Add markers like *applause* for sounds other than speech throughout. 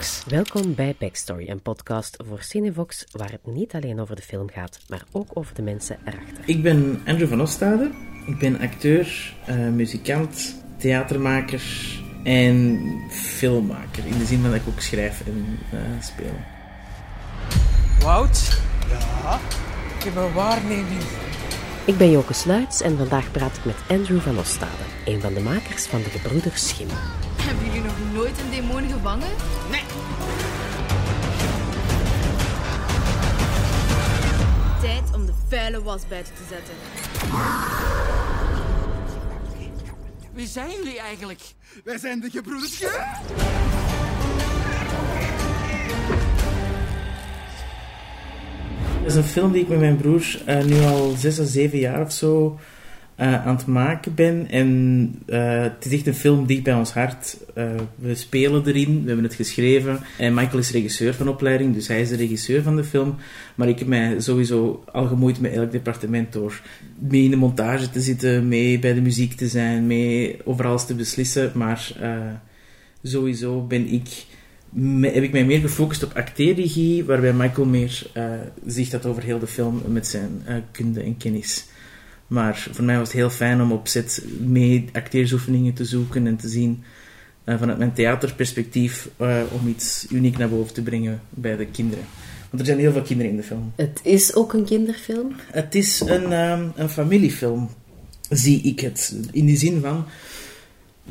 Cinevox. Welkom bij Backstory, een podcast voor Cinevox waar het niet alleen over de film gaat, maar ook over de mensen erachter. Ik ben Andrew van Ostade. Ik ben acteur, uh, muzikant, theatermaker en filmmaker. In de zin van dat ik ook schrijf en uh, speel. Wout? Ja? Ik heb een waarneming. Ik ben Joke Sluits en vandaag praat ik met Andrew van Ostade, een van de makers van de Gebroeders Schim. Hebben jullie nog nooit een demon gevangen? Nee. Tijd om de vuile was buiten te zetten. Wie zijn jullie eigenlijk? Wij zijn de gebroeders. Dat is een film die ik met mijn broer uh, nu al zes of zeven jaar of zo uh, aan het maken ben. En uh, het is echt een film dicht bij ons hart. we spelen erin, we hebben het geschreven. En Michael is regisseur van opleiding, dus hij is de regisseur van de film. Maar ik heb mij sowieso al gemoeid met elk departement door mee in de montage te zitten, mee bij de muziek te zijn, mee over alles te beslissen. Maar sowieso ben ik heb ik mij meer gefocust op acteerregie, waarbij Michael meer uh, zich had over heel de film met zijn kunde en kennis. Maar voor mij was het heel fijn om op set mee acteersoefeningen te zoeken en te zien uh, vanuit mijn theaterperspectief om iets uniek naar boven te brengen bij de kinderen. Want er zijn heel veel kinderen in de film. Het is ook een kinderfilm? Het is een, um, een familiefilm, zie ik het. In die zin van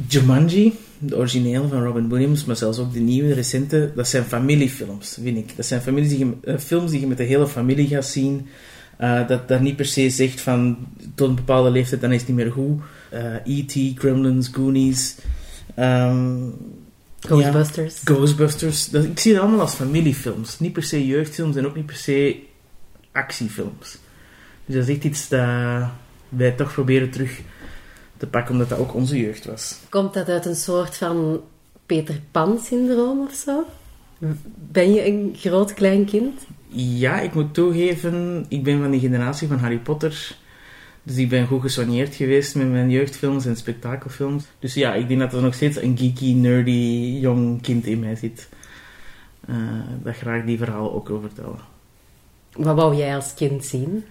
Jumanji, de originele van Robin Williams, maar zelfs ook de nieuwe, recente, dat zijn familiefilms, vind ik. Dat zijn families die je, uh, films die je met de hele familie gaat zien. Uh, dat dat niet per se zegt van tot een bepaalde leeftijd, dan is het niet meer goed. Uh, E.T., Gremlins, Goonies. Um, Ghostbusters. Ja, Ghostbusters. Dat, ik zie het allemaal als familiefilms. Niet per se jeugdfilms en ook niet per se actiefilms. Dus dat is echt iets dat wij toch proberen terug te pakken, omdat dat ook onze jeugd was. Komt dat uit een soort van Peter Pan-syndroom of zo? Ben je een groot klein kind? Ja, ik moet toegeven, ik ben van die generatie van Harry Potter. Dus ik ben goed gesoigneerd geweest met mijn jeugdfilms en spektakelfilms. Dus ja, ik denk dat er nog steeds een geeky, nerdy, jong kind in mij zit. Uh, dat graag die verhalen ook wil vertellen. Wat wou jij als kind zien?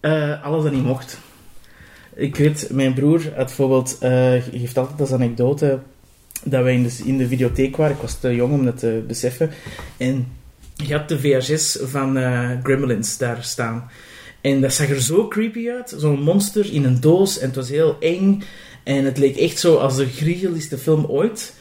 Uh, alles dat niet mocht. Ik weet, mijn broer had bijvoorbeeld, uh, geeft altijd als anekdote dat wij in de, in de videotheek waren. Ik was te jong om dat te beseffen. En je had de VHS van uh, Gremlins daar staan. En dat zag er zo creepy uit. Zo'n monster in een doos. En het was heel eng. En het leek echt zo als de griezeligste film ooit.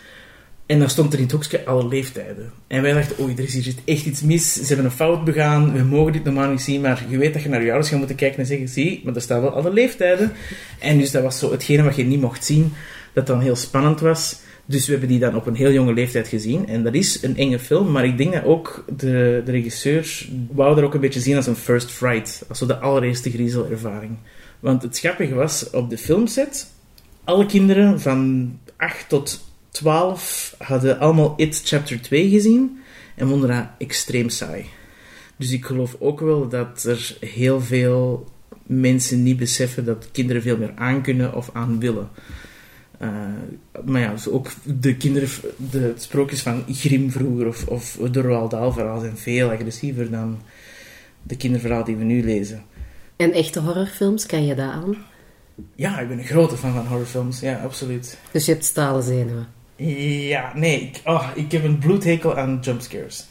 En dan stond er in het hoekje alle leeftijden. En wij dachten, oei, er is hier echt iets mis. Ze hebben een fout begaan. We mogen dit normaal niet zien. Maar je weet dat je naar je ouders gaat moeten kijken en zeggen, zie, maar er staan wel alle leeftijden. En dus dat was zo hetgene wat je niet mocht zien. Dat dan heel spannend was. Dus we hebben die dan op een heel jonge leeftijd gezien. En dat is een enge film, maar ik denk dat ook de, de regisseur wou er ook een beetje zien als een first fright. Als zo de allereerste griezelervaring. Want het grappige was, op de filmset, alle kinderen van 8 tot 12 hadden allemaal It Chapter 2 gezien en vonden dat extreem saai. Dus ik geloof ook wel dat er heel veel mensen niet beseffen dat kinderen veel meer aankunnen of aan willen. Uh, maar ja, dus ook de kinderen, de sprookjes van Grim vroeger of, of de Roald Dahl verhalen zijn veel agressiever dan de kinderverhalen die we nu lezen. En echte horrorfilms, kan je dat aan? Ja, ik ben een grote fan van horrorfilms, ja, absoluut. Dus je hebt stalen zenuwen? Ja, nee, ik, oh, ik heb een bloedhekel aan jumpscares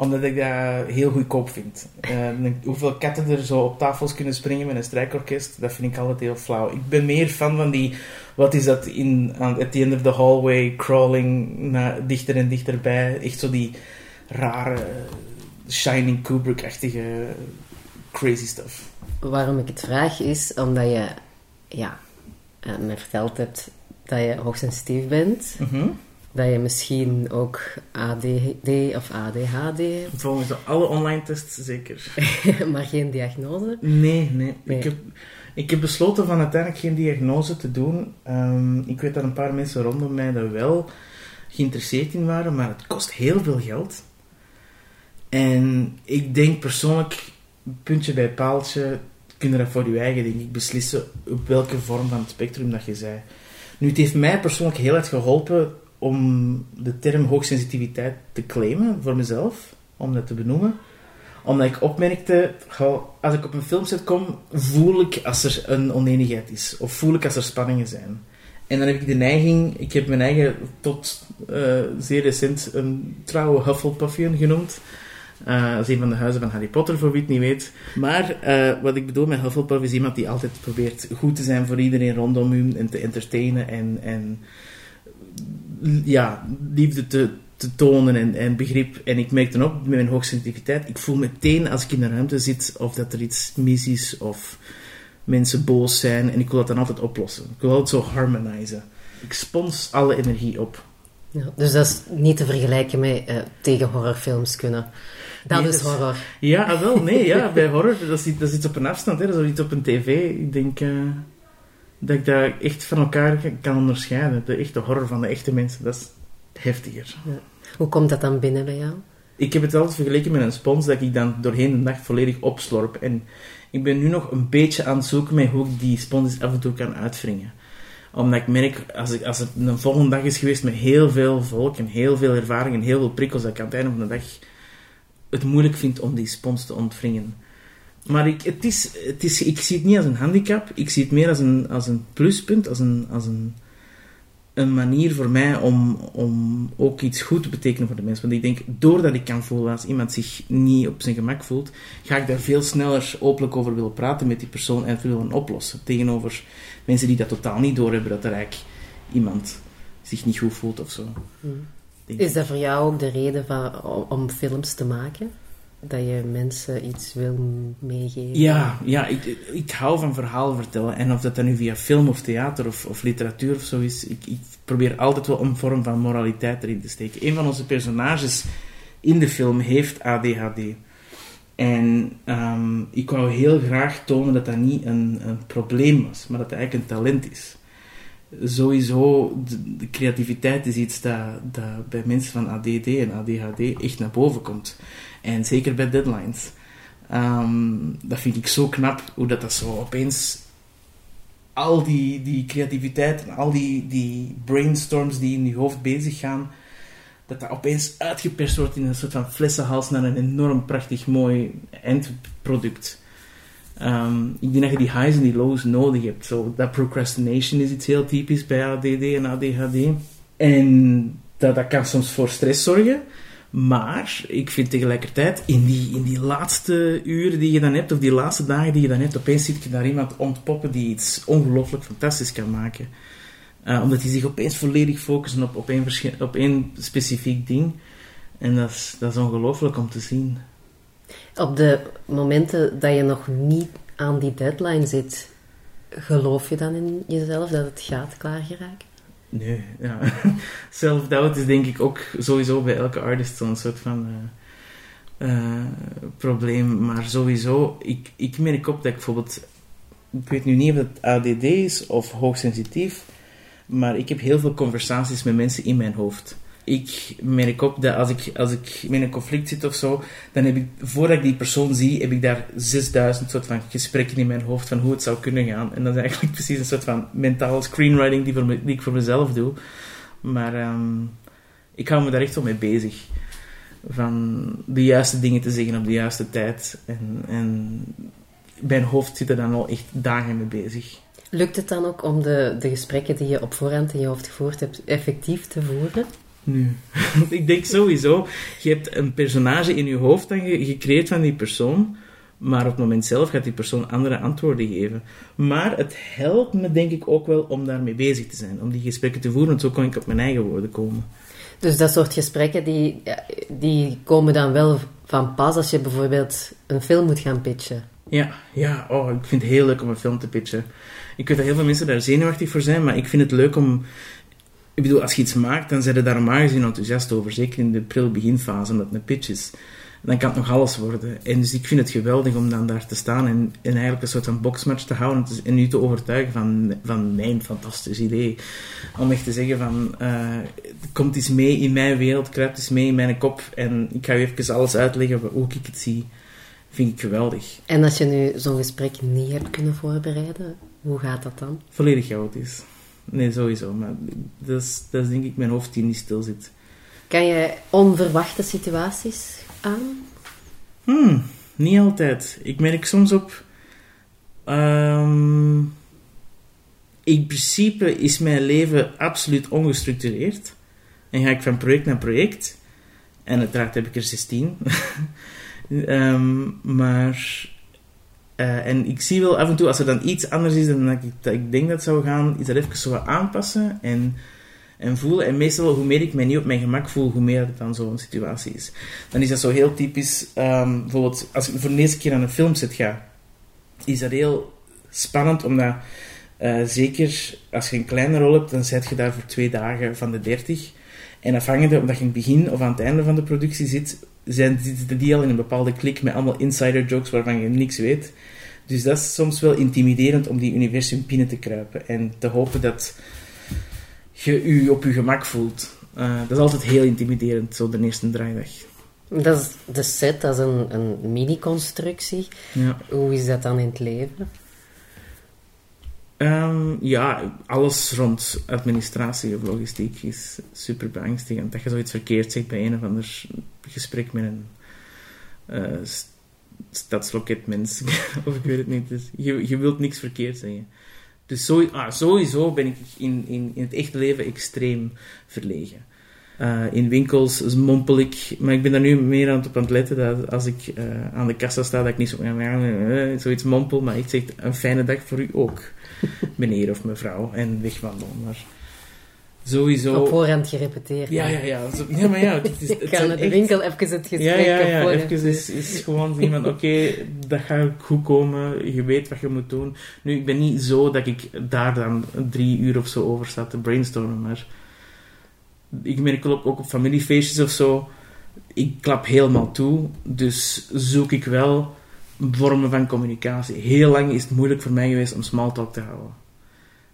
omdat ik dat heel goedkoop vind. Uh, hoeveel katten er zo op tafels kunnen springen met een strijkorkest, dat vind ik altijd heel flauw. Ik ben meer fan van die, wat is dat, in, aan, at the end of the hallway, crawling naar, dichter en dichterbij. Echt zo die rare, Shining Kubrick-achtige crazy stuff. Waarom ik het vraag is omdat je, ja, uh, me verteld hebt dat je hoogsensitief bent. Mm -hmm dat je misschien ook ADD of ADHD hebt. Volgens alle online tests zeker. *laughs* maar geen diagnose? Nee, nee. nee. Ik, heb, ik heb besloten van uiteindelijk geen diagnose te doen. Um, ik weet dat een paar mensen rondom mij daar wel geïnteresseerd in waren, maar het kost heel veel geld. En ik denk persoonlijk, puntje bij paaltje, kun je dat voor je eigen, denk ik, beslissen op welke vorm van het spectrum dat je zei. Nu, het heeft mij persoonlijk heel erg geholpen om de term hoogsensitiviteit te claimen voor mezelf, om dat te benoemen. Omdat ik opmerkte, als ik op een filmset kom, voel ik als er een oneenigheid is. Of voel ik als er spanningen zijn. En dan heb ik de neiging, ik heb mijn eigen tot eh, zeer recent een trouwe Hufflepuffian genoemd. Eh, dat een van de huizen van Harry Potter, voor wie het niet weet. Maar eh, wat ik bedoel met Hufflepuff is iemand die altijd probeert goed te zijn voor iedereen rondom hem en te entertainen en, en ja, liefde te, te tonen en, en begrip. En ik merk dan ook met mijn hoogsensitiviteit, ik voel meteen als ik in een ruimte zit of dat er iets mis is of mensen boos zijn en ik wil dat dan altijd oplossen. Ik wil altijd zo harmonizen. Ik spons alle energie op. Ja, dus dat is niet te vergelijken met eh, tegen horrorfilms kunnen. Dat Nee, is dat is- horror. Ja, ah, wel, nee, ja, *laughs* bij horror, dat is, dat is iets op een afstand, hè, dat is iets op een tv. Ik denk eh, dat ik dat echt van elkaar kan onderscheiden. De echte horror van de echte mensen, dat is heftiger. Hoe komt dat dan binnen bij jou? Ik heb het altijd vergeleken met een spons dat ik dan doorheen de nacht volledig opslorp. En ik ben nu nog een beetje aan het zoeken met hoe ik die spons af en toe kan uitwringen. Omdat ik merk, als, ik, als het een volgende dag is geweest met heel veel volk en heel veel ervaring en heel veel prikkels, dat ik aan het einde van de dag het moeilijk vind om die spons te ontwringen. Maar ik, het is, het is, ik zie het niet als een handicap, ik zie het meer als een, als een pluspunt, als een, als een, een manier voor mij om, om ook iets goed te betekenen voor de mensen. Want ik denk, doordat ik kan voelen als iemand zich niet op zijn gemak voelt, ga ik daar veel sneller openlijk over willen praten met die persoon en het willen oplossen. Tegenover mensen die dat totaal niet doorhebben, dat er eigenlijk iemand zich niet goed voelt of zo. Denk Is dat voor jou ook de reden van, om films te maken? Dat je mensen iets wil meegeven? Ja, ja ik, ik hou van verhalen vertellen. En of dat dan nu via film of theater of, of literatuur of zo is, ik, ik probeer altijd wel een vorm van moraliteit erin te steken. Een van onze personages in de film heeft ADHD. En ehm, ik wou heel graag tonen dat dat niet een, een probleem was, maar dat het eigenlijk een talent is. Sowieso, de, creativiteit is iets dat, dat bij mensen van ADD en ADHD echt naar boven komt. En zeker bij deadlines. Ehm, dat vind ik zo knap, hoe dat, dat zo opeens... Al die, die creativiteit en al die, die brainstorms die in je hoofd bezig gaan, dat dat opeens uitgeperst wordt in een soort van flessenhals naar een enorm prachtig mooi eindproduct. Ehm, ik denk dat je die highs en die lows nodig hebt. Zo, dat procrastination is iets heel typisch bij ADD en ADHD. En dat, dat kan soms voor stress zorgen. Maar ik vind tegelijkertijd, in die, in die laatste uren die je dan hebt, of die laatste dagen die je dan hebt, opeens ziet je daar iemand ontpoppen die iets ongelooflijk fantastisch kan maken. Eh, omdat die zich opeens volledig focussen op, op, één, op één specifiek ding. En dat is, dat is ongelooflijk om te zien. Op de momenten dat je nog niet aan die deadline zit, geloof je dan in jezelf dat het gaat klaargeraken? Nee, ja. *laughs* Self-doubt is denk ik ook sowieso bij elke artist zo'n soort van eh, eh, probleem. Maar sowieso, ik, ik merk op dat ik bijvoorbeeld... Ik weet nu niet of het ADD is of hoogsensitief, maar ik heb heel veel conversaties met mensen in mijn hoofd. Ik merk op dat als ik, als ik met een conflict zit of zo, dan heb ik, voordat ik die persoon zie, heb ik daar 6000 soort van gesprekken in mijn hoofd van hoe het zou kunnen gaan. En dat is eigenlijk *laughs* precies een soort van mentale screenwriting die, voor ik voor mezelf doe. Maar ehm, ik hou me daar echt wel mee bezig. Van de juiste dingen te zeggen op de juiste tijd. En, en mijn hoofd zit er dan al echt dagen mee bezig. Lukt het dan ook om de, de gesprekken die je op voorhand in je hoofd gevoerd hebt, effectief te voeren? Nu. *laughs* ik denk sowieso, je hebt een personage in je hoofd dan ge- gecreëerd van die persoon, maar op het moment zelf gaat die persoon andere antwoorden geven. Maar het helpt me denk ik ook wel om daarmee bezig te zijn, om die gesprekken te voeren, want zo kan ik op mijn eigen woorden komen. Dus dat soort gesprekken, die, die komen dan wel van pas als je bijvoorbeeld een film moet gaan pitchen. Ja, ja, oh, ik vind het heel leuk om een film te pitchen. Ik weet dat heel veel mensen daar zenuwachtig voor zijn, maar ik vind het leuk om... Ik bedoel, als je iets maakt, dan zijn ze daar normaal gezien enthousiast over. Zeker in de prille beginfase, omdat het een pitch is. Dan kan het nog alles worden. En dus ik vind het geweldig om dan daar te staan en, en eigenlijk een soort van boxmatch te houden en te- en u te overtuigen van, van mijn fantastisch idee. Om echt te zeggen van, eh, komt eens mee in mijn wereld, kruipt eens mee in mijn kop en ik ga u even alles uitleggen hoe ik het zie. Vind ik geweldig. En als je nu zo'n gesprek niet hebt kunnen voorbereiden, hoe gaat dat dan? Volledig chaotisch. Nee, sowieso. Maar dat is, dat is denk ik mijn hoofd die niet stil zit. Kan je onverwachte situaties aan? Hmm, niet altijd. Ik merk soms op... ehm, in principe is mijn leven absoluut ongestructureerd. En ga ik van project naar project. En uiteraard heb ik er 16. *laughs* Ehm, maar... eh, en ik zie wel af en toe, als er dan iets anders is dan dat ik, ik denk dat zou gaan, is dat even zo aanpassen en, en voelen. En meestal, hoe meer ik mij niet op mijn gemak voel, hoe meer het dan zo'n situatie is. Dan is dat zo heel typisch, ehm, bijvoorbeeld als ik voor de eerste keer aan een filmset ga, is dat heel spannend, omdat eh, zeker als je een kleine rol hebt, dan zet je daar voor twee dagen van de dertig. En afhankelijk of dat je in het begin of aan het einde van de productie zit, zijn, zitten die al in een bepaalde klik met allemaal insider jokes waarvan je niks weet. Dus dat is soms wel intimiderend om die universum binnen te kruipen en te hopen dat je je op je gemak voelt. Eh, dat is altijd heel intimiderend, zo de eerste draaidag. Dat is de set, dat is een, een mini-constructie. Ja. Hoe is dat dan in het leven? Ehm, ja, alles rond administratie of logistiek is super beangstigend. Dat je zoiets verkeerd zegt bij een of ander gesprek met een eh, st- stadsloketmens. *laughs* of ik weet het niet. Dus je, je wilt niks verkeerd zeggen. Dus ah, sowieso ben ik in, in, in het echte leven extreem verlegen. Eh, in winkels mompel ik, maar ik ben daar nu meer aan het op aan het letten dat als ik eh, aan de kassa sta, dat ik niet zo eh, zoiets mompel, maar ik zeg een fijne dag voor u ook, *laughs* meneer of mevrouw, en wegwandelen. Maar sowieso... Op voorhand gerepeteerd. Ja, ja, ja. Zo- ja, maar ja, het is, *laughs* het Ik naar de echt- winkel even het gesprek ja, ja, ja. Even is, is gewoon van, oké, dat gaat goed komen. Je weet wat je moet doen. Nu, ik ben niet zo dat ik daar dan drie uur of zo over sta te brainstormen, maar ik merk ook, op familiefeestjes of zo, ik klap helemaal toe. Dus zoek ik wel vormen van communicatie. Heel lang is het moeilijk voor mij geweest om smalltalk te houden.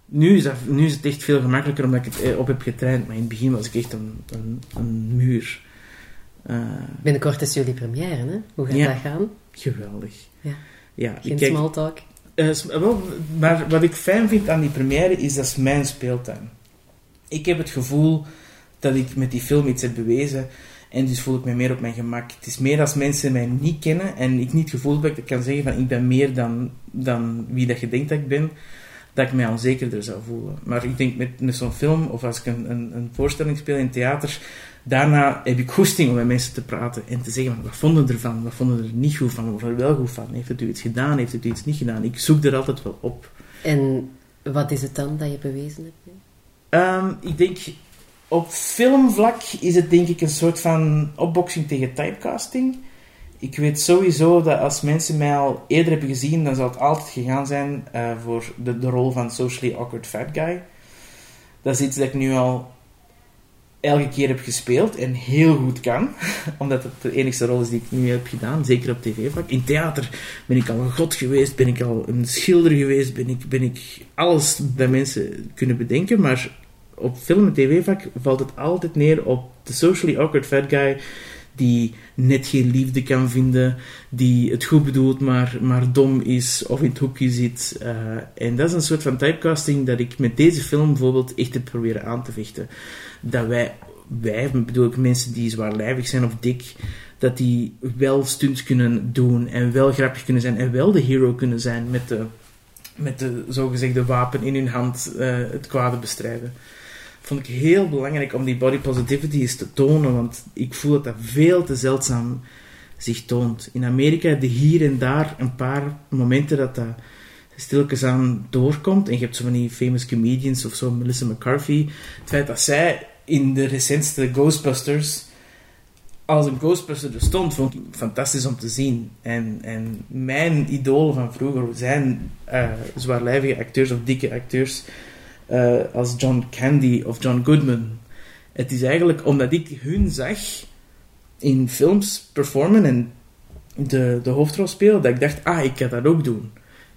Nu is, dat, nu is het echt veel gemakkelijker omdat ik het eh, op heb getraind, maar in het begin was ik echt een, een, een muur. Eh, Binnenkort is jullie première, hè? Hoe gaat Ja. dat gaan? Geweldig. Ja. ja Geen ik kijk, small talk. eh, wel, maar wat ik fijn vind aan die première is dat is mijn speeltuin. Ik heb het gevoel dat ik met die film iets heb bewezen en dus voel ik me meer op mijn gemak. Het is meer als mensen mij niet kennen en ik niet het gevoel heb dat ik kan zeggen van ik ben meer dan, dan wie dat je denkt dat ik ben, dat ik mij onzekerder zou voelen. Maar ik denk met, met zo'n film of als ik een, een, een voorstelling speel in theater, daarna heb ik goesting om met mensen te praten en te zeggen van, wat vonden ervan, wat vonden er niet goed van, of er wel goed van. Heeft het u iets gedaan, heeft het u iets niet gedaan? Ik zoek er altijd wel op. En wat is het dan dat je bewezen hebt? Ehm, ik denk, op filmvlak is het denk ik een soort van opboxing tegen typecasting. Ik weet sowieso dat als mensen mij al eerder hebben gezien, dan zal het altijd gegaan zijn eh, voor de, rol van socially awkward fat guy. Dat is iets dat ik nu al elke keer heb gespeeld en heel goed kan. *laughs* Omdat het de enige rol is die ik nu heb gedaan, zeker op tv-vlak. In theater ben ik al een god geweest, ben ik al een schilder geweest, ben ik, ben ik alles bij mensen kunnen bedenken. Maar op film en tv-vlak valt het altijd neer op de socially awkward fat guy die net geen liefde kan vinden, die het goed bedoelt, maar, maar dom is of in het hoekje zit. Eh, en dat is een soort van typecasting dat ik met deze film bijvoorbeeld echt heb proberen aan te vechten. Dat wij, wij bedoel ik mensen die zwaarlijvig zijn of dik, dat die wel stunts kunnen doen en wel grappig kunnen zijn en wel de hero kunnen zijn met de, met de zogezegde wapen in hun hand eh, het kwade bestrijden vond ik heel belangrijk om die body positivity eens te tonen, want ik voel dat dat veel te zeldzaam zich toont. In Amerika heb hier en daar een paar momenten dat dat stilletjes aan doorkomt. En je hebt zo van die famous comedians of zo, Melissa McCarthy. Het feit dat zij in de recentste Ghostbusters als een Ghostbuster er stond, vond ik fantastisch om te zien. En, en mijn idolen van vroeger zijn eh, zwaarlijvige acteurs of dikke acteurs eh, als John Candy of John Goodman. Het is eigenlijk omdat ik hun zag in films performen en de, de hoofdrol spelen, dat ik dacht, ah, ik kan dat ook doen.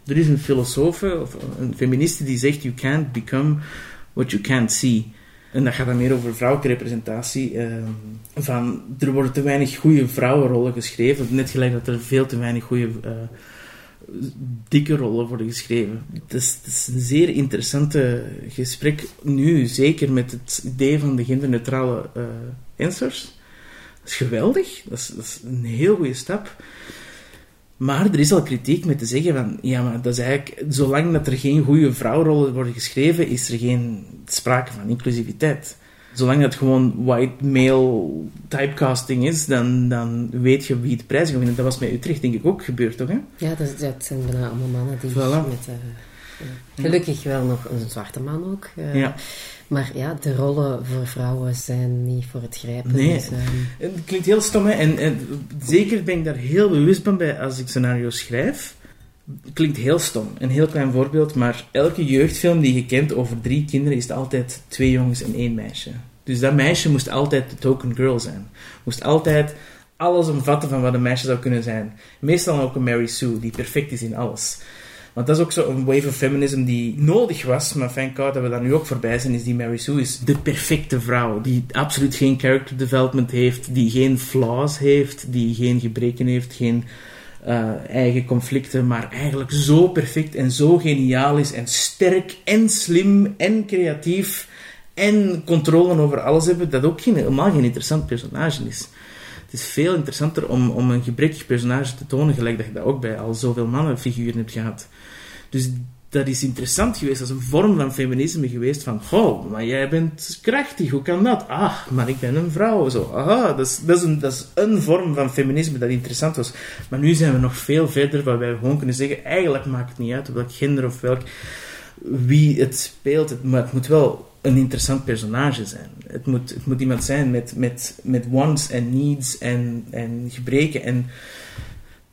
Er is een filosoof of een feministe die zegt, you can't become what you can't see. En dat gaat dan meer over vrouwelijke representatie. eh, van, er worden te weinig goede vrouwenrollen geschreven. Net gelijk dat er veel te weinig goede eh, dikke rollen worden geschreven. Het is, een zeer interessante gesprek nu, zeker met het idee van de genderneutrale uh, answers. Dat is geweldig, dat is, dat is een heel goede stap. Maar er is al kritiek met te zeggen van, ja, maar dat is eigenlijk, zolang dat er geen goede vrouwrollen worden geschreven, is er geen sprake van inclusiviteit. Zolang dat gewoon white male typecasting is, dan, dan weet je wie het prijs gaat winnen. Dat was met Utrecht denk ik ook gebeurd, toch? Hè? Ja, dat, dat zijn bijna allemaal mannen die Voilà. met... eh, ja. Gelukkig wel nog een zwarte man ook. eh, Ja. Maar ja, de rollen voor vrouwen zijn niet voor het grijpen. Nee. Dus, ehm, Het klinkt heel stom, hè? En, en zeker ben ik daar heel bewust van bij als ik scenario's schrijf. Klinkt heel stom, een heel klein voorbeeld, maar elke jeugdfilm die je kent over drie kinderen is altijd twee jongens en één meisje. Dus dat meisje moest altijd de token girl zijn. Moest altijd alles omvatten van wat een meisje zou kunnen zijn. Meestal ook een Mary Sue, die perfect is in alles. Want dat is ook zo'n wave of feminism die nodig was, maar thank God dat we daar nu ook voorbij zijn, is die Mary Sue is de perfecte vrouw, die absoluut geen character development heeft, die geen flaws heeft, die geen gebreken heeft, geen eh, eigen conflicten, maar eigenlijk zo perfect en zo geniaal is en sterk en slim en creatief en controle over alles hebben, dat ook geen, helemaal geen interessant personage is. Het is veel interessanter om, om een gebrekkig personage te tonen, gelijk dat je dat ook bij al zoveel mannenfiguren hebt gehad. Dus dat is interessant geweest, als een vorm van feminisme geweest van, oh, maar jij bent krachtig, hoe kan dat? Ah, maar ik ben een vrouw, zo. Aha, dat is, dat, is een, vorm van feminisme dat interessant was. Maar nu zijn we nog veel verder, waarbij we gewoon kunnen zeggen, eigenlijk maakt het niet uit welk gender of welk, wie het speelt, het, maar het moet wel een interessant personage zijn. Het moet, het moet iemand zijn met, met, met wants en needs en, en gebreken. En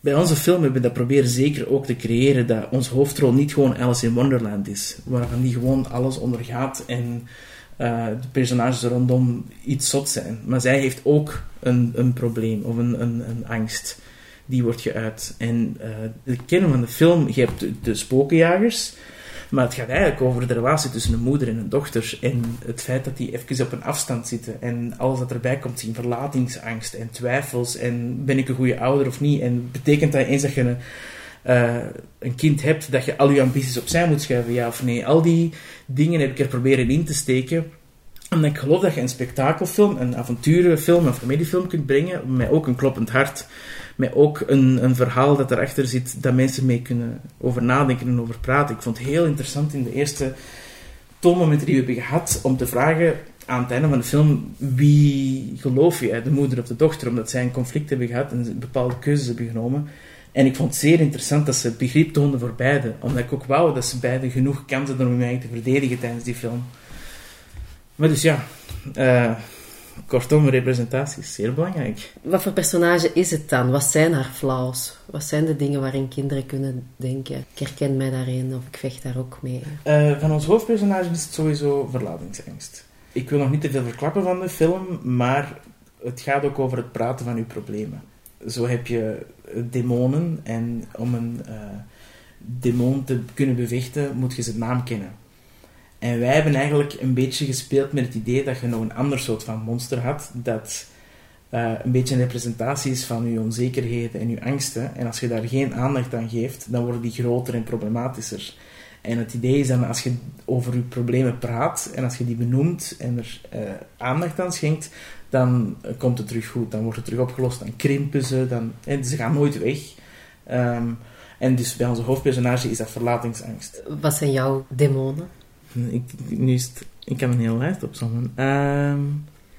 bij onze film hebben we dat proberen zeker ook te creëren, dat ons hoofdrol niet gewoon Alice in Wonderland is, waarvan die gewoon alles ondergaat en eh, de personages er rondom iets zot zijn. Maar zij heeft ook een, een probleem of een, een, een angst. Die wordt geuit. En eh, de kern van de film, je hebt de, de spokenjagers, maar het gaat eigenlijk over de relatie tussen een moeder en een dochter. En het feit dat die even op een afstand zitten. En alles dat erbij komt zien. Verlatingsangst en twijfels. En ben ik een goede ouder of niet? En betekent dat eens dat je een, eh, een kind hebt, dat je al je ambities opzij moet schuiven? Ja of nee? Al die dingen heb ik er proberen in te steken omdat ik geloof dat je een spektakelfilm, een avonturenfilm, een familiefilm kunt brengen, met ook een kloppend hart, met ook een, een verhaal dat erachter zit, dat mensen mee kunnen over nadenken en over praten. Ik vond het heel interessant in de eerste toonmomenten die we hebben gehad, om te vragen aan het einde van de film, wie geloof je, de moeder of de dochter, omdat zij een conflict hebben gehad en bepaalde keuzes hebben genomen. En ik vond het zeer interessant dat ze begrip toonden voor beide, omdat ik ook wou dat ze beide genoeg kansen hadden om mij te verdedigen tijdens die film. Maar dus ja, eh, kortom, representatie is zeer belangrijk. Wat voor personage is het dan? Wat zijn haar flaws? Wat zijn de dingen waarin kinderen kunnen denken? Ik herken mij daarin of ik vecht daar ook mee. Eh, van ons hoofdpersonage is het sowieso verlatingsangst. Ik wil nog niet te veel verklappen van de film, maar het gaat ook over het praten van uw problemen. Zo heb je demonen en om een eh, demon te kunnen bevechten moet je zijn naam kennen. En wij hebben eigenlijk een beetje gespeeld met het idee dat je nog een ander soort van monster had, dat eh, een beetje een representatie is van je onzekerheden en je angsten. En als je daar geen aandacht aan geeft, dan worden die groter en problematischer. En het idee is dan, als je over je problemen praat en als je die benoemt en er eh, aandacht aan schenkt, dan eh, komt het terug goed. Dan wordt het terug opgelost, dan krimpen ze, dan, en ze gaan nooit weg. Ehm, en dus bij onze hoofdpersonage is dat verlatingsangst. Wat zijn jouw demonen? Ik, nu ik heb een hele lijst opzommen. Ehm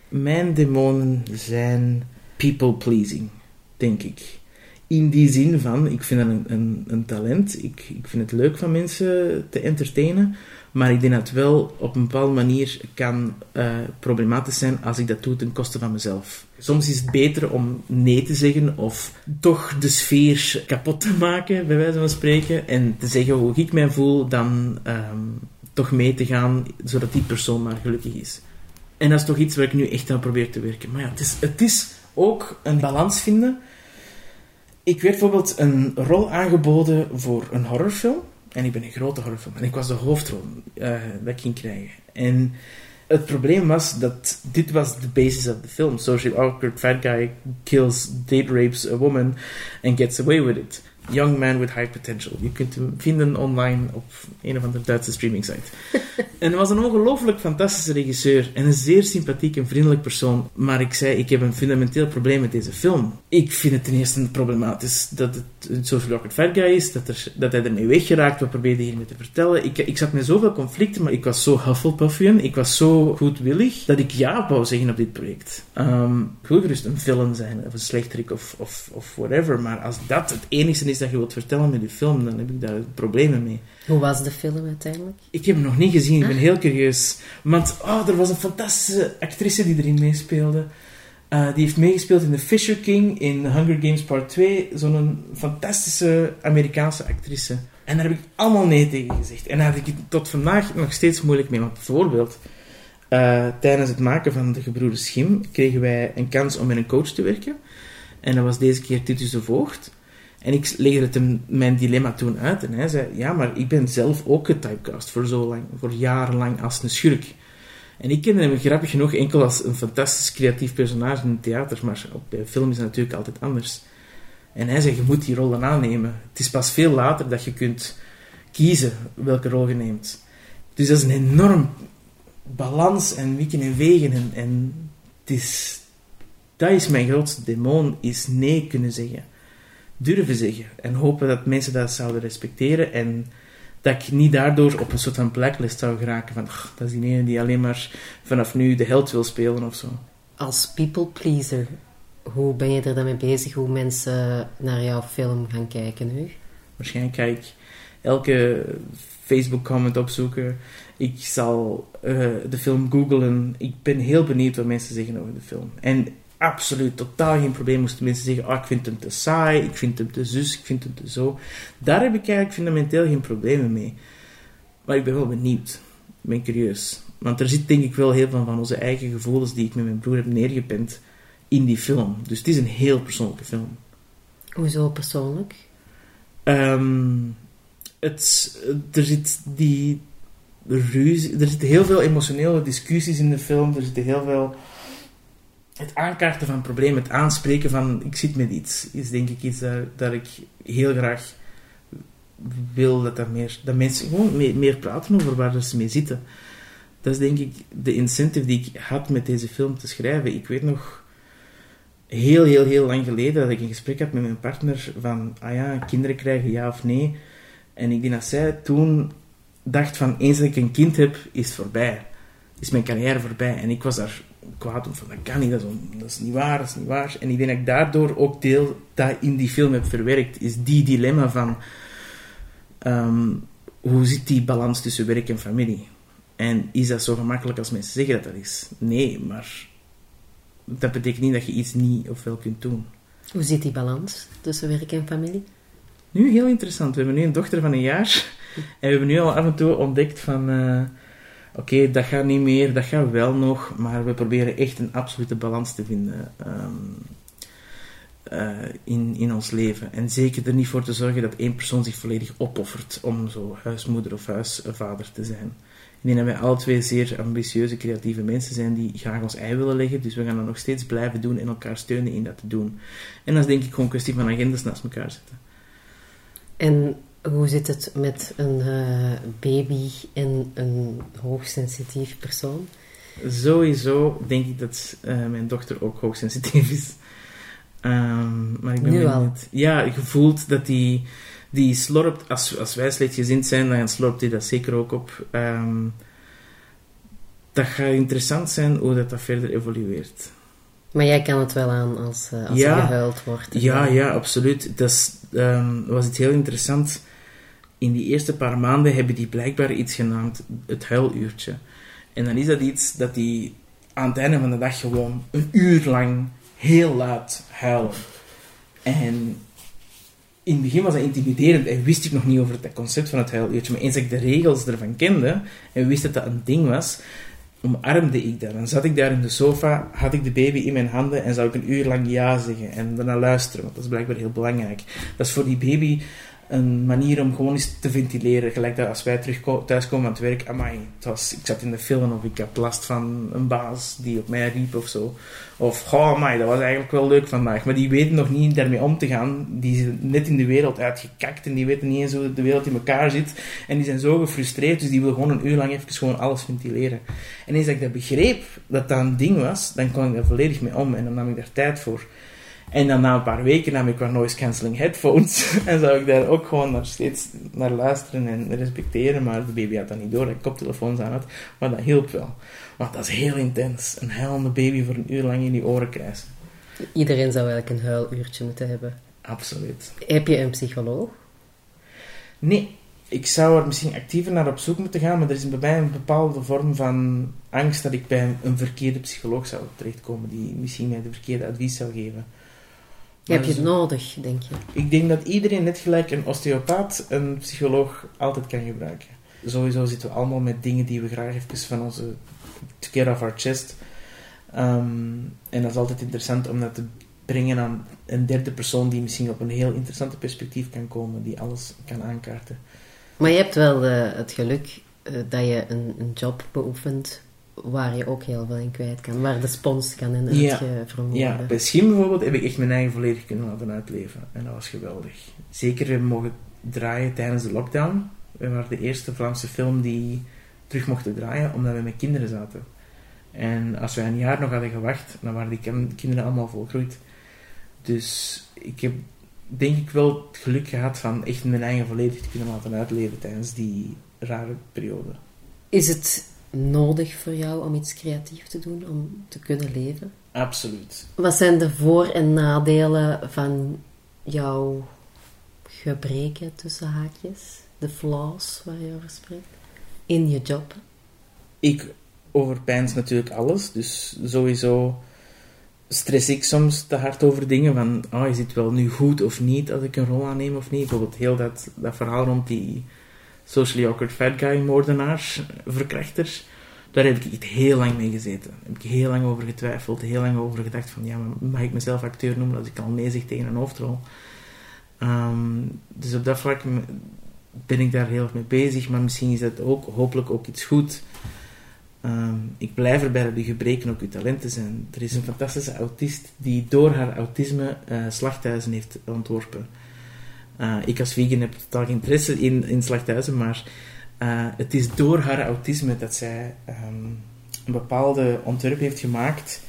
mijn demonen zijn people pleasing, denk ik. In die zin van, ik vind dat een, een, een talent. Ik, ik vind het leuk van mensen te entertainen. Maar ik denk dat het wel op een bepaalde manier kan eh, problematisch zijn als ik dat doe ten koste van mezelf. Soms is het beter om nee te zeggen of toch de sfeer kapot te maken, bij wijze van spreken. En te zeggen hoe ik mij voel, dan ehm, toch mee te gaan, zodat die persoon maar gelukkig is. En dat is toch iets waar ik nu echt aan probeer te werken. Maar ja, het is, het is ook een balans vinden. Ik werd bijvoorbeeld een rol aangeboden voor een horrorfilm. En ik ben een grote horrorfilm. En ik was de hoofdrol eh, dat ik ging krijgen. En het probleem was dat dit was de basis of the film. Social awkward fat guy kills, date rapes a woman and gets away with it. Young Man with High Potential. Je kunt hem vinden online op een of andere Duitse streaming site. *laughs* en hij was een ongelooflijk fantastische regisseur en een zeer sympathiek en vriendelijk persoon. Maar ik zei, ik heb een fundamenteel probleem met deze film. Ik vind het ten eerste problematisch dat het een social awkward fat guy is, dat, er, dat hij ermee weggeraakt. Wat probeerde hiermee te vertellen? Ik, ik zat met zoveel conflicten, maar ik was zo Hufflepuffian, ik was zo goedwillig, dat ik ja wou zeggen op dit project. Um, het wil gerust een film zijn, of een slechterik, of, of, of whatever, maar als dat het enige is dat je wilt vertellen met je film, dan heb ik daar problemen mee. Hoe was de film uiteindelijk? Ik heb hem nog niet gezien, ik ben heel curieus. Want oh, er was een fantastische actrice die erin meespeelde. Uh, die heeft meegespeeld in The Fisher King, in Hunger Games Part 2. Zo'n fantastische Amerikaanse actrice. En daar heb ik allemaal nee tegen gezegd. En daar heb ik tot vandaag nog steeds moeilijk mee. Want bijvoorbeeld, uh, tijdens het maken van De Gebroeders Schim kregen wij een kans om met een coach te werken. En dat was deze keer Titus de Voogd. En ik legde hem mijn dilemma toen uit. En hij zei, ja, maar ik ben zelf ook getypecast voor zo lang, voor jarenlang als een schurk. En ik kende hem grappig genoeg enkel als een fantastisch creatief personage in het theater, maar op de film is het natuurlijk altijd anders. En hij zei, je moet die rollen aannemen. Het is pas veel later dat je kunt kiezen welke rol je neemt. Dus dat is een enorm balans en wikken en wegen. En, en het is, dat is mijn grootste demon, is nee kunnen zeggen. Durven zeggen. En hopen dat mensen dat zouden respecteren. En dat ik niet daardoor op een soort van blacklist zou geraken. Van, dat is die ene die alleen maar vanaf nu de held wil spelen of zo. Als people pleaser, hoe ben je er dan mee bezig? Hoe mensen naar jouw film gaan kijken nu? Waarschijnlijk ga ik elke Facebook comment opzoeken. Ik zal uh, de film googlen. Ik ben heel benieuwd wat mensen zeggen over de film. En absoluut totaal geen probleem moesten mensen zeggen: ah, ik vind hem te saai, ik vind hem te zus, ik vind hem te zo. Daar heb ik eigenlijk fundamenteel geen problemen mee. Maar ik ben wel benieuwd. Ik ben curieus. Want er zit denk ik wel heel veel van onze eigen gevoelens die ik met mijn broer heb neergepend in die film. Dus het is een heel persoonlijke film. Hoezo persoonlijk? Um, het, er zit die ruzie, er zitten heel veel emotionele discussies in de film. Er zitten heel veel het aankaarten van problemen, het aanspreken van ik zit met iets, is denk ik iets dat, dat ik heel graag wil dat, dat, meer, dat mensen gewoon meer, meer praten over waar ze mee zitten. Dat is denk ik de incentive die ik had met deze film te schrijven. Ik weet nog heel, heel, heel lang geleden dat ik een gesprek had met mijn partner van, ah ja, kinderen krijgen ja of nee. En ik denk dat zij toen dacht van, eens dat ik een kind heb, is het voorbij. Is mijn carrière voorbij. En ik was daar kwaad om van, dat kan niet, dat is, dat is, niet waar, dat is niet waar. En ik denk dat ik daardoor ook deel dat in die film heb verwerkt, is die dilemma van, ehm, hoe zit die balans tussen werk en familie? En is dat zo gemakkelijk als mensen zeggen dat dat is? Nee, maar dat betekent niet dat je iets niet of wel kunt doen. Hoe zit die balans tussen werk en familie? Nu, heel interessant. We hebben nu een dochter van een jaar. *laughs* En we hebben nu al af en toe ontdekt van... Uh, Oké, dat gaat niet meer, dat gaat wel nog. Maar we proberen echt een absolute balans te vinden um, uh, in, in ons leven. En zeker er niet voor te zorgen dat één persoon zich volledig opoffert om zo huismoeder of huisvader te zijn. Ik denk wij alle twee zeer ambitieuze, creatieve mensen zijn die graag ons ei willen leggen. Dus we gaan dat nog steeds blijven doen en elkaar steunen in dat te doen. En dat is denk ik gewoon een kwestie van agendas naast elkaar zetten. En hoe zit het met een uh, baby en een hoogsensitief persoon? Sowieso denk ik dat uh, mijn dochter ook hoogsensitief is. Um, maar ik ben nu al? Niet, ja, je voelt dat die, die slorpt, als, als wij slechtgezind zijn, dan slorpt hij dat zeker ook op. Um, dat gaat interessant zijn hoe dat, dat verder evolueert. Maar jij kan het wel aan als, uh, als ja, er gehuild wordt. Ja, ja, absoluut. Dat is, um, was iets heel interessant. In die eerste paar maanden hebben die blijkbaar iets genaamd het huiluurtje. En dan is dat iets dat die aan het einde van de dag gewoon een uur lang heel luid huilen. En in het begin was dat intimiderend en wist ik nog niet over het concept van het huiluurtje. Maar eens ik de regels ervan kende en wist dat dat een ding was, omarmde ik dat. Dan zat ik daar in de sofa, had ik de baby in mijn handen en zou ik een uur lang ja zeggen en daarna luisteren, want dat is blijkbaar heel belangrijk. Dat is voor die baby een manier om gewoon eens te ventileren. Gelijk dat als wij terug thuiskomen aan het werk, amai, het was, ik zat in de film of ik had last van een baas die op mij riep of zo. Of, oh amai, dat was eigenlijk wel leuk vandaag. Maar die weten nog niet daarmee om te gaan. Die zijn net in de wereld uitgekakt en die weten niet eens hoe de wereld in elkaar zit. En die zijn zo gefrustreerd, dus die willen gewoon een uur lang even gewoon alles ventileren. En eens dat ik dat begreep, dat dat een ding was, dan kon ik daar volledig mee om en dan nam ik daar tijd voor. En dan na een paar weken nam ik wat noise cancelling headphones. *laughs* en zou ik daar ook gewoon naar, steeds naar luisteren en respecteren. Maar de baby had dat niet door dat ik koptelefoons aan had. Maar dat hielp wel. Want dat is heel intens. Een huilende baby voor een uur lang in die oren krijgen. Iedereen zou eigenlijk een huiluurtje moeten hebben. Absoluut. Heb je een psycholoog? Nee. Ik zou er misschien actiever naar op zoek moeten gaan, maar er is bij mij een bepaalde vorm van angst dat ik bij een verkeerde psycholoog zou terechtkomen, die misschien mij de verkeerde advies zou geven. Heb je het nodig, denk je? Ik denk dat iedereen, net gelijk een osteopaat, een psycholoog altijd kan gebruiken. Sowieso zitten we allemaal met dingen die we graag even van onze to get off our chest. Ehm, en dat is altijd interessant om dat te brengen aan een derde persoon die misschien op een heel interessante perspectief kan komen, die alles kan aankaarten. Maar je hebt wel uh, het geluk uh, dat je een, een job beoefent waar je ook heel veel in kwijt kan. Waar de spons kan in uitgevoerd ja. ja, bij Schim bijvoorbeeld heb ik echt mijn eigen volledig kunnen laten uitleven. En dat was geweldig. Zeker, we mogen draaien tijdens de lockdown. We waren de eerste Vlaamse film die terug mochten draaien, omdat we met kinderen zaten. En als wij een jaar nog hadden gewacht, dan waren die kinderen allemaal volgroeid. Dus ik heb denk ik wel het geluk gehad van echt mijn eigen volledig te kunnen laten uitleven tijdens die rare periode. Is het nodig voor jou om iets creatief te doen, om te kunnen leven? Absoluut. Wat zijn de voor- en nadelen van jouw gebreken tussen haakjes? De flaws waar je over spreekt? In je job? Ik overpijns natuurlijk alles, dus sowieso stress ik soms te hard over dingen van, oh, is het wel nu goed of niet als ik een rol aanneem of niet? Bijvoorbeeld heel dat, dat verhaal rond die socially awkward fat guy moordenaars, verkrachters. Daar heb ik heel lang mee gezeten. Daar heb ik heel lang over getwijfeld, heel lang over gedacht van, ja, mag ik mezelf acteur noemen als ik al nee tegen een hoofdrol? Ehm, dus op dat vlak ben ik daar heel erg mee bezig, maar misschien is dat ook hopelijk ook iets goed. Ehm, ik blijf erbij dat uw gebreken ook uw talenten zijn. Er is een fantastische autist die door haar autisme uh, slachthuizen heeft ontworpen. Uh, ik als vegan heb totaal geen interesse in, in slachthuizen, maar uh, het is door haar autisme dat zij um, een bepaalde ontwerp heeft gemaakt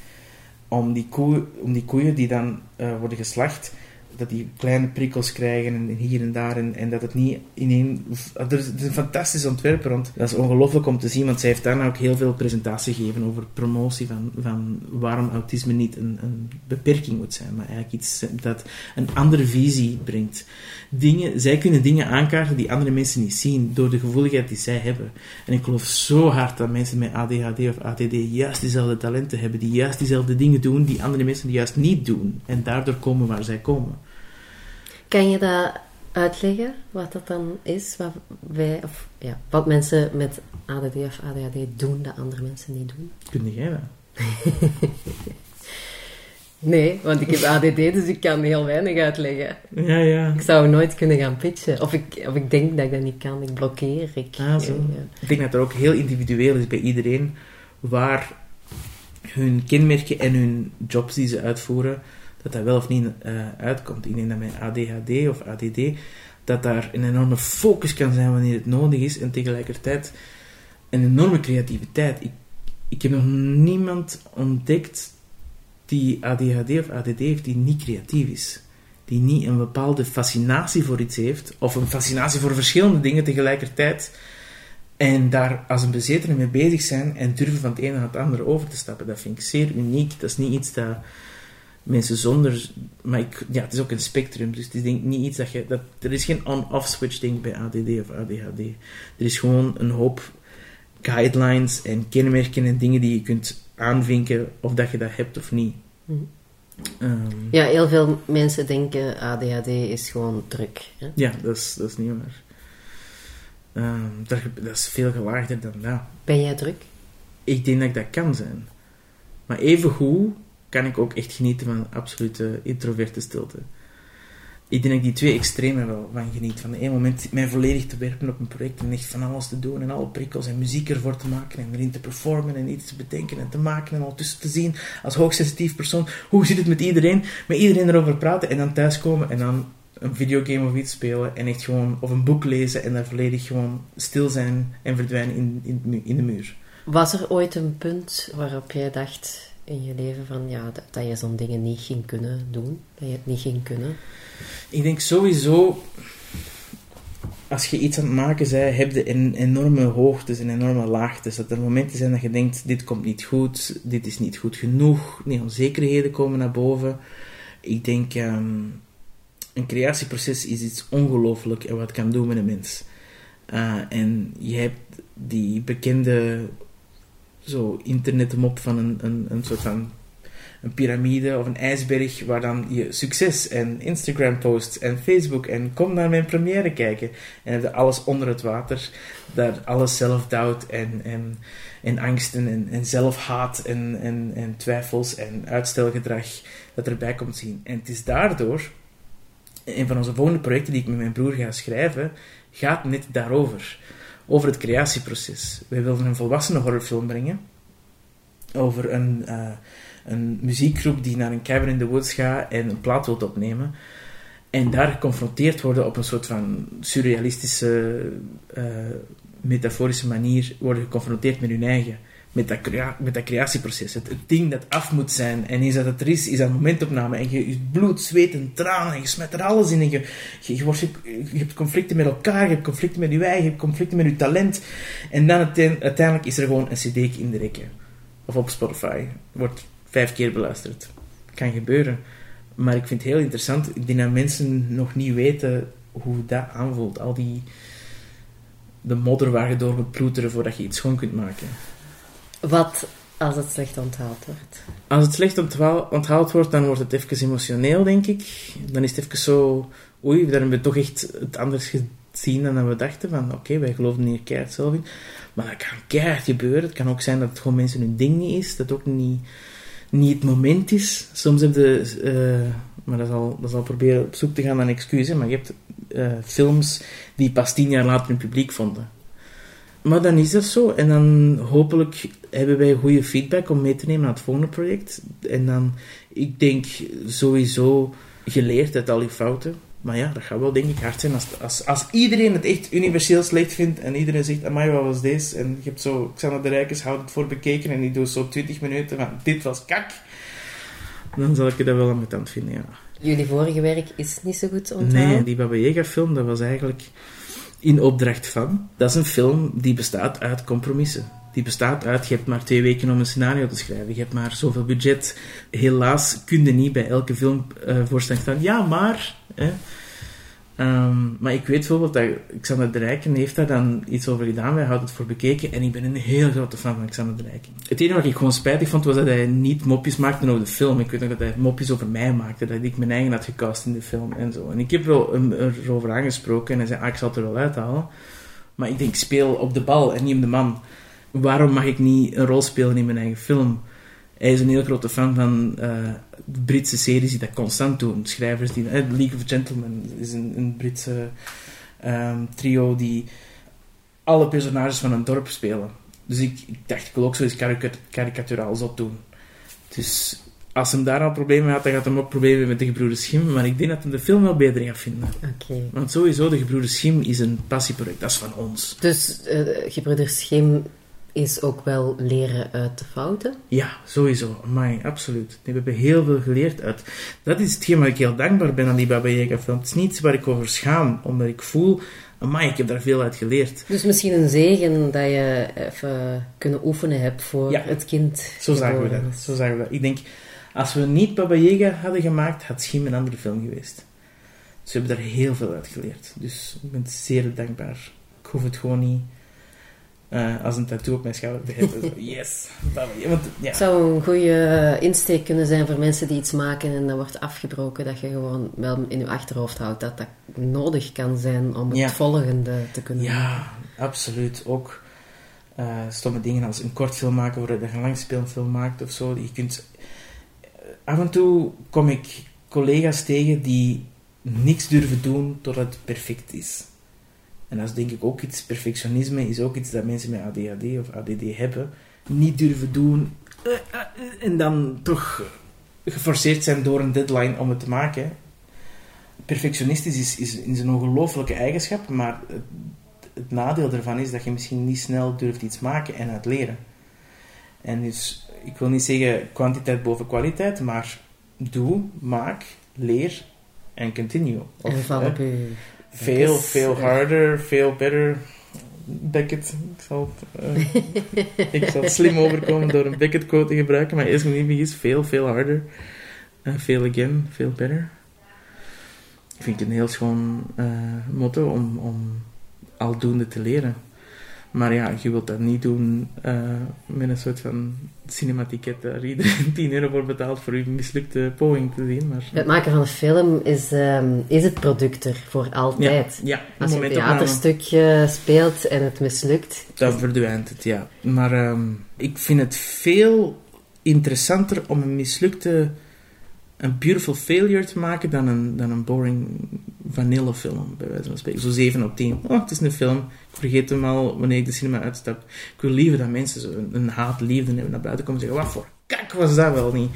om die, koe, om die koeien die dan uh, worden geslacht, dat die kleine prikkels krijgen en hier en daar. En, en dat het niet in één... Er is, een fantastisch ontwerp rond. Dat is ongelooflijk om te zien, want zij heeft daarna ook heel veel presentatie gegeven over promotie van, van waarom autisme niet een, een beperking moet zijn, maar eigenlijk iets dat een andere visie brengt. Dingen, zij kunnen dingen aankaarten die andere mensen niet zien, door de gevoeligheid die zij hebben. En ik geloof zo hard dat mensen met ADHD of ADD juist diezelfde talenten hebben, die juist diezelfde dingen doen die andere mensen juist niet doen. En daardoor komen waar zij komen. Kan je dat uitleggen, wat dat dan is? Wat, wij, of, ja, wat mensen met ADD of ADHD doen dat andere mensen niet doen? Kun jij dat? *laughs* nee, want ik heb ADD, dus ik kan heel weinig uitleggen. Ja, ja. Ik zou nooit kunnen gaan pitchen. Of ik, of ik denk dat ik dat niet kan. Ik blokkeer. Ik, ah, zo. Ja. Ik denk dat er ook heel individueel is bij iedereen waar hun kenmerken en hun jobs die ze uitvoeren dat dat wel of niet uh, uitkomt. Ik denk dat met ADHD of ADD, dat daar een enorme focus kan zijn wanneer het nodig is en tegelijkertijd een enorme creativiteit. Ik, ik heb nog niemand ontdekt die ADHD of ADD heeft die niet creatief is. Die niet een bepaalde fascinatie voor iets heeft, of een fascinatie voor verschillende dingen tegelijkertijd. En daar als een bezetene mee bezig zijn en durven van het ene naar het andere over te stappen. Dat vind ik zeer uniek. Dat is niet iets dat mensen zonder. Maar ik, ja, het is ook een spectrum, dus het is denk niet iets dat je. Dat, er is geen on-off switch denk bij ADD of ADHD. Er is gewoon een hoop guidelines en kenmerken en dingen die je kunt aanvinken of dat je dat hebt of niet. Mm. Um, ja, heel veel mensen denken ADHD is gewoon druk. Hè? Ja, dat is, dat is niet waar. Um, dat, dat is veel gelaagder dan dat. Ben jij druk? Ik denk dat ik dat kan zijn. Maar even hoe kan ik ook echt genieten van absolute introverte stilte. ik denk dat ik die twee extremen wel van geniet. Van de ene moment mij volledig te werpen op een project en echt van alles te doen en alle prikkels en muziek ervoor te maken en erin te performen en iets te bedenken en te maken en ondertussen te zien als hoogsensitief persoon hoe zit het met iedereen, met iedereen erover praten en dan thuiskomen en dan een videogame of iets spelen en echt gewoon of een boek lezen en daar volledig gewoon stil zijn en verdwijnen in, in de muur. Was er ooit een punt waarop jij dacht in je leven van ja, dat, je zo'n dingen niet ging kunnen doen? Dat je het niet ging kunnen? Ik denk sowieso, als je iets aan het maken bent, heb je een enorme hoogtes en enorme laagtes. Dat er momenten zijn dat je denkt, dit komt niet goed, dit is niet goed genoeg, die onzekerheden komen naar boven. Ik denk, ehm, een creatieproces is iets ongelooflijk en wat kan doen met een mens. Uh, en je hebt die bekende zo internetmop van een, een, een soort van een piramide of een ijsberg waar dan je succes en Instagram posts en Facebook en kom naar mijn première kijken. En heb je alles onder het water daar alles zelfdoubt en, en, en angsten en, en zelfhaat en, en, en twijfels en uitstelgedrag dat erbij komt zien. En het is daardoor een van onze volgende projecten die ik met mijn broer ga schrijven gaat net daarover over het creatieproces. Wij wilden een volwassene horrorfilm brengen over een, uh, een muziekgroep die naar een cabin in the woods gaat en een plaat wilt opnemen. En daar geconfronteerd worden op een soort van surrealistische, uh, metaforische manier, worden geconfronteerd met hun eigen met dat, creatieproces. Het, ding dat af moet zijn. En eens dat het er is, is dat momentopname. En je, bloed, zweet en tranen. En je smet er alles in. En je, je, je, wordt, hebt conflicten met elkaar. Je hebt conflicten met je eigen. Je hebt conflicten met je talent. En dan uiteindelijk is er gewoon een cd in de rekken. Of op Spotify. Wordt vijf keer beluisterd. Kan gebeuren. Maar ik vind het heel interessant. Ik denk dat mensen nog niet weten hoe dat aanvoelt. Al die... De modder waar door moet ploeteren voordat je iets schoon kunt maken. Wat als het slecht onthaald wordt? Als het slecht onthaald wordt, dan wordt het even emotioneel, denk ik. Dan is het even zo... Oei, dan hebben we toch echt het anders gezien dan we dachten. Van, oké, wij geloven hier keihard zelf in. Maar dat kan keihard gebeuren. Het kan ook zijn dat het gewoon mensen hun ding niet is. Dat ook niet, niet het moment is. Soms heb je... Uh, maar dat zal, dat zal proberen op zoek te gaan naar excuses. Maar je hebt uh, films die pas tien jaar later hun publiek vonden. Maar dan is dat zo. En dan hopelijk hebben wij goede feedback om mee te nemen naar het volgende project. En dan, ik denk sowieso geleerd uit al die fouten. Maar ja, dat gaat wel denk ik hard zijn als, als, als iedereen het echt universeel slecht vindt en iedereen zegt, amai, wat was deze? En je hebt zo, Xander de Rijkers houdt het voor bekeken en die doet zo 20 minuten van, dit was kak. Dan zal ik het wel aan tand vinden, ja. Jullie vorige werk is niet zo goed onthouden? Nee, die Baba Yaga film, dat was eigenlijk in opdracht van. Dat is een film die bestaat uit compromissen. Die bestaat uit, je hebt maar twee weken om een scenario te schrijven. Je hebt maar zoveel budget. Helaas kun je niet bij elke film uh, voorstellen staan. Ja, maar... Hè. Um, maar ik weet bijvoorbeeld dat Xander de Rijken heeft daar dan iets over gedaan. Wij hadden het voor bekeken en ik ben een heel grote fan van Xander de Rijken. Het enige wat ik gewoon spijtig vond was dat hij niet mopjes maakte over de film. Ik weet nog dat hij mopjes over mij maakte, dat ik mijn eigen had gecast in de film en zo. En ik heb wel erover aangesproken en hij zei, ah, ik zal het er wel uithalen. Maar ik denk, speel op de bal en niet de man. Waarom mag ik niet een rol spelen in mijn eigen film? Hij is een heel grote fan van uh, Britse series die dat constant doen. Schrijvers die... Uh, League of Gentlemen is een, een Britse um, trio die alle personages van een dorp spelen. Dus ik, ik dacht, ik wil ook zoiets karikaturaal zot doen. Dus als hem daar al problemen had, dan gaat hem ook problemen met de Gebroeders Schim. Maar ik denk dat hij de film wel beter gaat vinden. Okay. Want sowieso, de Gebroeders Schim is een passieproject. Dat is van ons. Dus uh, Gebroeders Schim is ook wel leren uit de fouten? Ja, sowieso. Amai, absoluut. We hebben heel veel geleerd uit. Dat is hetgeen waar ik heel dankbaar ben aan die Baba Yaga film. Het is niets waar ik over schaam, omdat ik voel... Amai, ik heb daar veel uit geleerd. Dus misschien een zegen dat je even kunnen oefenen hebt voor ja, het kind. Zo zagen we dat. Zo zagen we dat. Ik denk, als we niet Baba Yaga hadden gemaakt, had Schim een andere film geweest. Dus we hebben daar heel veel uit geleerd. Dus ik ben zeer dankbaar. Ik hoef het gewoon niet uh, als een tattoo op mijn schouder te hebben. *laughs* yes! Want, ja. Het zou een goede insteek kunnen zijn voor mensen die iets maken en dat wordt afgebroken. Dat je gewoon wel in je achterhoofd houdt dat dat nodig kan zijn om het Ja. volgende te kunnen maken. Ja, absoluut. Ook uh, stomme dingen als een kortfilm maken voordat je een langspeelfilm maakt of zo. Je kunt... Af en toe kom ik collega's tegen die niks durven doen totdat het perfect is. En dat is denk ik ook iets, perfectionisme is ook iets dat mensen met ADHD of ADD hebben. Niet durven doen eh, eh, en dan toch geforceerd zijn door een deadline om het te maken. Perfectionistisch is, is, is een ongelooflijke eigenschap, maar het, het nadeel ervan is dat je misschien niet snel durft iets maken en het leren. En dus, ik wil niet zeggen kwantiteit boven kwaliteit, maar doe, maak, leer en continue. Of, En val hè, op je... veel, veel harder, veel better. Beckett. Ik zal, het, eh, ik zal slim *laughs* overkomen door een Beckett quote te gebruiken, maar eerst me niet is veel, veel harder. Eh, veel again, veel better. Ik vind het een heel schoon eh, motto om, om aldoende te leren. Maar ja, je wilt dat niet doen eh, met een soort van cinematieket daar iedereen *laughs* 10 euro voor betaalt voor je mislukte poging te zien. Maar, Het maken van een film is, ehm, is het product er voor altijd. ja, Als je een momentopname. theaterstuk eh, speelt en het mislukt, Dan verdwijnt het, ja. Maar ehm, ik vind het veel interessanter om een mislukte, een beautiful failure te maken dan een, dan een boring vanille film, bij wijze van spreken. Zo 7 op 10. Oh, het is een film. Ik vergeet hem al wanneer ik de cinema uitstap. Ik wil liever dat mensen zo een, haat-liefde hebben naar buiten komen en zeggen, wat voor kak was dat wel niet?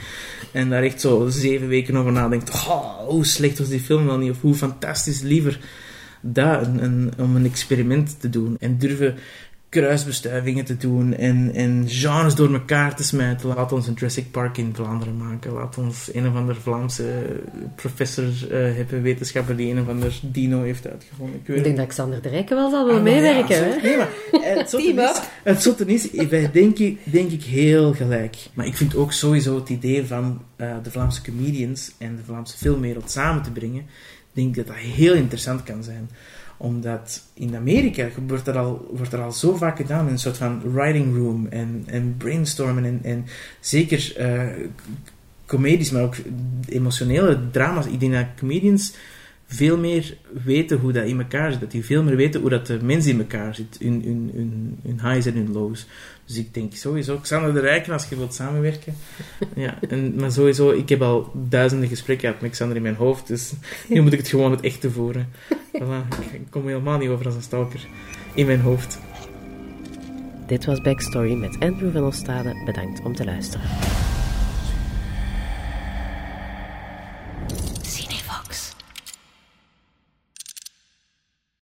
En daar echt zo zeven weken over nadenkt. Oh, hoe slecht was die film wel niet? Of hoe fantastisch liever dat, een, een- om een experiment te doen. En durven kruisbestuivingen te doen en, en genres door elkaar te smijten. Laat ons een Jurassic Park in Vlaanderen maken. Laat ons een of ander Vlaamse professor eh, hebben, wetenschapper die een of ander dino heeft uitgevonden. Ik weet ik denk dat Xander de Rijken wel zal willen Ah, maar meewerken. ja, zo- Nee, maar het *laughs* zotte is, het is, wij denken, denk ik heel gelijk. Maar ik vind ook sowieso het idee van eh, de Vlaamse comedians en de Vlaamse filmwereld samen te brengen, ik denk dat dat heel interessant kan zijn. Omdat in Amerika wordt er al, wordt er al zo vaak gedaan een soort van writing room en, en brainstormen en, en zeker eh, comedies, maar ook emotionele drama's. Ik denk dat comedians veel meer weten hoe dat in elkaar zit. Dat die veel meer weten hoe dat de mens in elkaar zit. Hun, hun, hun, hun highs en hun lows. Dus ik denk sowieso, Xander de Rijken, als je wilt samenwerken. *laughs* Ja, en, maar sowieso, ik heb al duizenden gesprekken gehad met Xander in mijn hoofd. Dus nu moet ik het gewoon het echte voeren. *laughs* Voilà, ik kom helemaal niet over als een stalker. In mijn hoofd. Dit was Backstory met Andrew van Ostade. Bedankt om te luisteren.